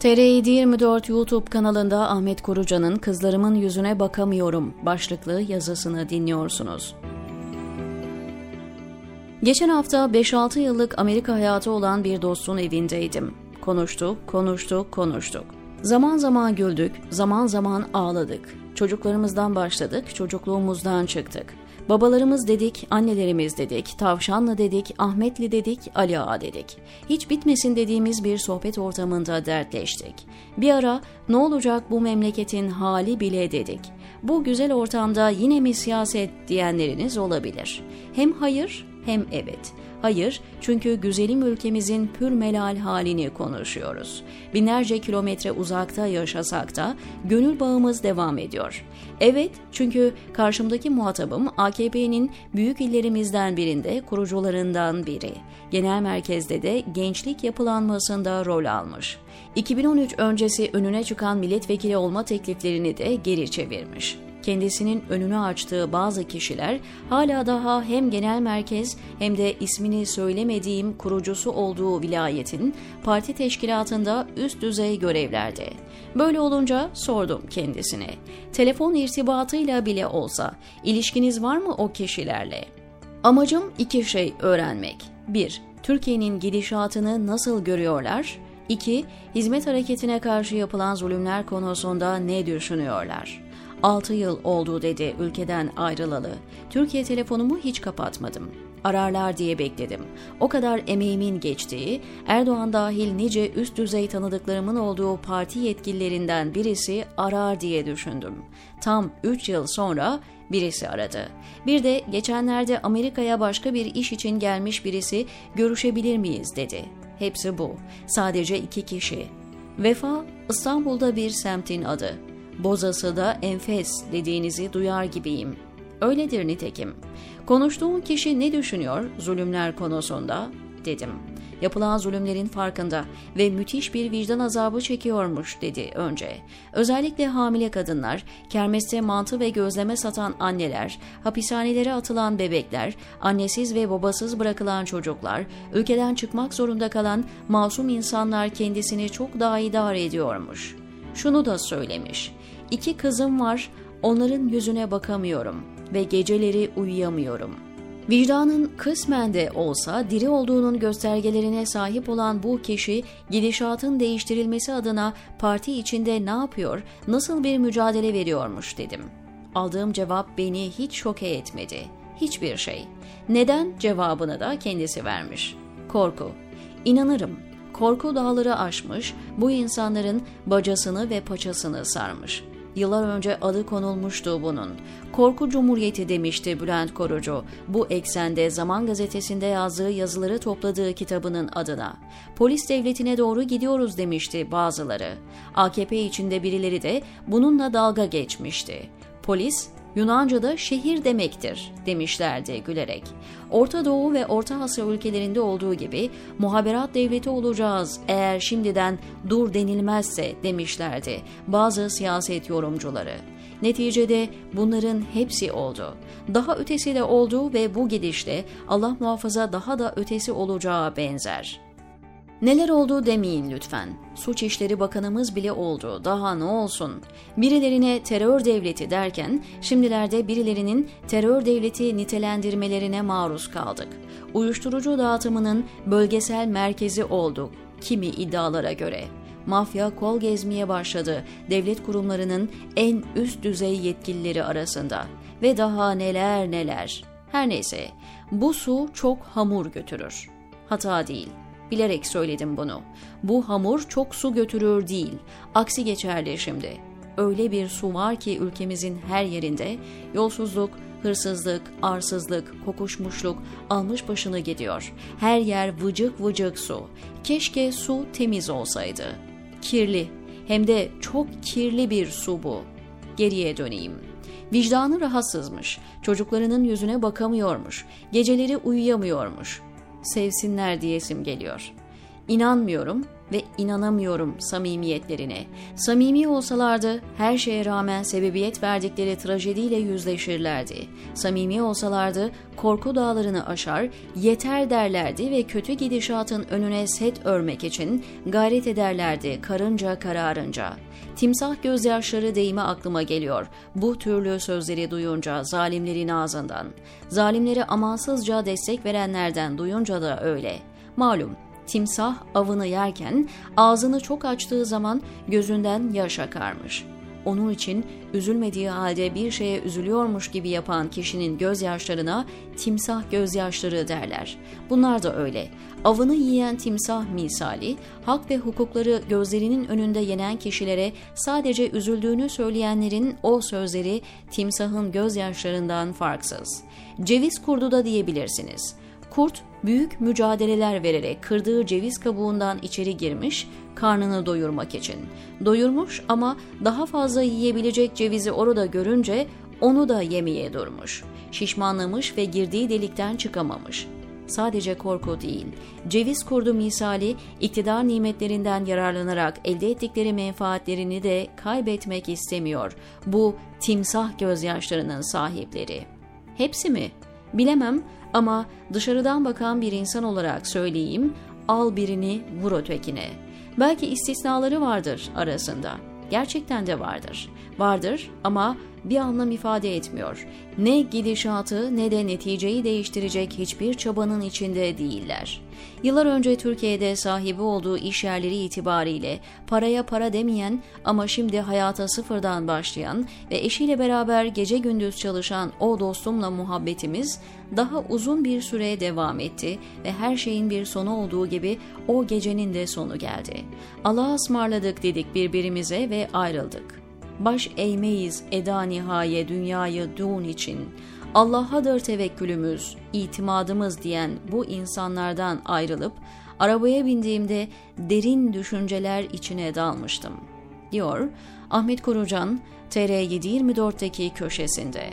TR 24 YouTube kanalında Ahmet Koruca'nın Kızlarımın Yüzüne Bakamıyorum başlıklı yazısını dinliyorsunuz. Geçen hafta 5-6 yıllık Amerika hayatı olan bir dostun evindeydim. Konuştuk, konuştuk, konuştuk. Zaman zaman güldük, zaman zaman ağladık. Çocuklarımızdan başladık, çocukluğumuzdan çıktık. Babalarımız dedik, annelerimiz dedik, Tavşanlı dedik, Ahmetli dedik, Ali Ağa dedik. Hiç bitmesin dediğimiz bir sohbet ortamında dertleştik. Bir ara ne olacak bu memleketin hali bile dedik. Bu güzel ortamda yine mi siyaset diyenleriniz olabilir. Hem hayır hem evet. Hayır, çünkü güzelim ülkemizin pür melal halini konuşuyoruz. Binlerce kilometre uzakta yaşasak da gönül bağımız devam ediyor. Evet, çünkü karşımdaki muhatabım AKP'nin büyük illerimizden birinde kurucularından biri. Genel merkezde de gençlik yapılanmasında rol almış. 2013 öncesi önüne çıkan milletvekili olma tekliflerini de geri çevirmiş kendisinin önünü açtığı bazı kişiler hala daha hem genel merkez hem de ismini söylemediğim kurucusu olduğu vilayetin parti teşkilatında üst düzey görevlerde. Böyle olunca sordum kendisine. Telefon irtibatıyla bile olsa ilişkiniz var mı o kişilerle? Amacım iki şey öğrenmek. 1. Türkiye'nin gidişatını nasıl görüyorlar? 2. Hizmet hareketine karşı yapılan zulümler konusunda ne düşünüyorlar? 6 yıl oldu dedi ülkeden ayrılalı. Türkiye telefonumu hiç kapatmadım. Ararlar diye bekledim. O kadar emeğimin geçtiği, Erdoğan dahil nice üst düzey tanıdıklarımın olduğu parti yetkililerinden birisi arar diye düşündüm. Tam 3 yıl sonra birisi aradı. Bir de geçenlerde Amerika'ya başka bir iş için gelmiş birisi görüşebilir miyiz dedi. Hepsi bu. Sadece iki kişi. Vefa İstanbul'da bir semtin adı. Bozası da enfes dediğinizi duyar gibiyim. Öyledir nitekim. Konuştuğun kişi ne düşünüyor zulümler konusunda? dedim. Yapılan zulümlerin farkında ve müthiş bir vicdan azabı çekiyormuş dedi önce. Özellikle hamile kadınlar, kermeste mantı ve gözleme satan anneler, hapishanelere atılan bebekler, annesiz ve babasız bırakılan çocuklar, ülkeden çıkmak zorunda kalan masum insanlar kendisini çok daha idare ediyormuş. Şunu da söylemiş. İki kızım var, onların yüzüne bakamıyorum ve geceleri uyuyamıyorum. Vicdanın kısmen de olsa diri olduğunun göstergelerine sahip olan bu kişi gidişatın değiştirilmesi adına parti içinde ne yapıyor, nasıl bir mücadele veriyormuş dedim. Aldığım cevap beni hiç şoke etmedi. Hiçbir şey. Neden cevabını da kendisi vermiş. Korku. İnanırım. Korku dağları aşmış, bu insanların bacasını ve paçasını sarmış. Yıllar önce adı konulmuştu bunun. Korku Cumhuriyeti demişti Bülent Korucu. Bu eksende Zaman Gazetesi'nde yazdığı yazıları topladığı kitabının adına. Polis devletine doğru gidiyoruz demişti bazıları. AKP içinde birileri de bununla dalga geçmişti. Polis Yunanca'da şehir demektir demişlerdi gülerek. Orta Doğu ve Orta Asya ülkelerinde olduğu gibi muhaberat devleti olacağız eğer şimdiden dur denilmezse demişlerdi bazı siyaset yorumcuları. Neticede bunların hepsi oldu. Daha ötesi de oldu ve bu gidişle Allah muhafaza daha da ötesi olacağı benzer.'' Neler oldu demeyin lütfen. Suç İşleri Bakanımız bile oldu. Daha ne olsun? Birilerine terör devleti derken şimdilerde birilerinin terör devleti nitelendirmelerine maruz kaldık. Uyuşturucu dağıtımının bölgesel merkezi olduk kimi iddialara göre. Mafya kol gezmeye başladı devlet kurumlarının en üst düzey yetkilileri arasında. Ve daha neler neler. Her neyse bu su çok hamur götürür. Hata değil Bilerek söyledim bunu. Bu hamur çok su götürür değil. Aksi geçerli şimdi. Öyle bir su var ki ülkemizin her yerinde yolsuzluk, hırsızlık, arsızlık, kokuşmuşluk almış başını gidiyor. Her yer vıcık vıcık su. Keşke su temiz olsaydı. Kirli, hem de çok kirli bir su bu. Geriye döneyim. Vicdanı rahatsızmış, çocuklarının yüzüne bakamıyormuş, geceleri uyuyamıyormuş sevsinler diyesim geliyor. İnanmıyorum, ve inanamıyorum samimiyetlerine. Samimi olsalardı her şeye rağmen sebebiyet verdikleri trajediyle yüzleşirlerdi. Samimi olsalardı korku dağlarını aşar, yeter derlerdi ve kötü gidişatın önüne set örmek için gayret ederlerdi karınca kararınca. Timsah gözyaşları deyimi aklıma geliyor. Bu türlü sözleri duyunca zalimlerin ağzından. Zalimleri amansızca destek verenlerden duyunca da öyle. Malum timsah avını yerken ağzını çok açtığı zaman gözünden yaş akarmış. Onun için üzülmediği halde bir şeye üzülüyormuş gibi yapan kişinin gözyaşlarına timsah gözyaşları derler. Bunlar da öyle. Avını yiyen timsah misali, hak ve hukukları gözlerinin önünde yenen kişilere sadece üzüldüğünü söyleyenlerin o sözleri timsahın gözyaşlarından farksız. Ceviz kurdu da diyebilirsiniz. Kurt büyük mücadeleler vererek kırdığı ceviz kabuğundan içeri girmiş, karnını doyurmak için. Doyurmuş ama daha fazla yiyebilecek cevizi orada görünce onu da yemeye durmuş. Şişmanlamış ve girdiği delikten çıkamamış. Sadece korku değil, ceviz kurdu misali iktidar nimetlerinden yararlanarak elde ettikleri menfaatlerini de kaybetmek istemiyor. Bu timsah gözyaşlarının sahipleri. Hepsi mi? Bilemem ama dışarıdan bakan bir insan olarak söyleyeyim, al birini vur ötekine. Belki istisnaları vardır arasında. Gerçekten de vardır. Vardır ama bir anlam ifade etmiyor. Ne gidişatı ne de neticeyi değiştirecek hiçbir çabanın içinde değiller. Yıllar önce Türkiye'de sahibi olduğu iş yerleri itibariyle paraya para demeyen ama şimdi hayata sıfırdan başlayan ve eşiyle beraber gece gündüz çalışan o dostumla muhabbetimiz daha uzun bir süre devam etti ve her şeyin bir sonu olduğu gibi o gecenin de sonu geldi. Allah'a ısmarladık dedik birbirimize ve ayrıldık baş eğmeyiz eda nihaye dünyayı dün için. Allah'adır tevekkülümüz, itimadımız diyen bu insanlardan ayrılıp arabaya bindiğimde derin düşünceler içine dalmıştım. Diyor Ahmet Korucan TR724'deki köşesinde.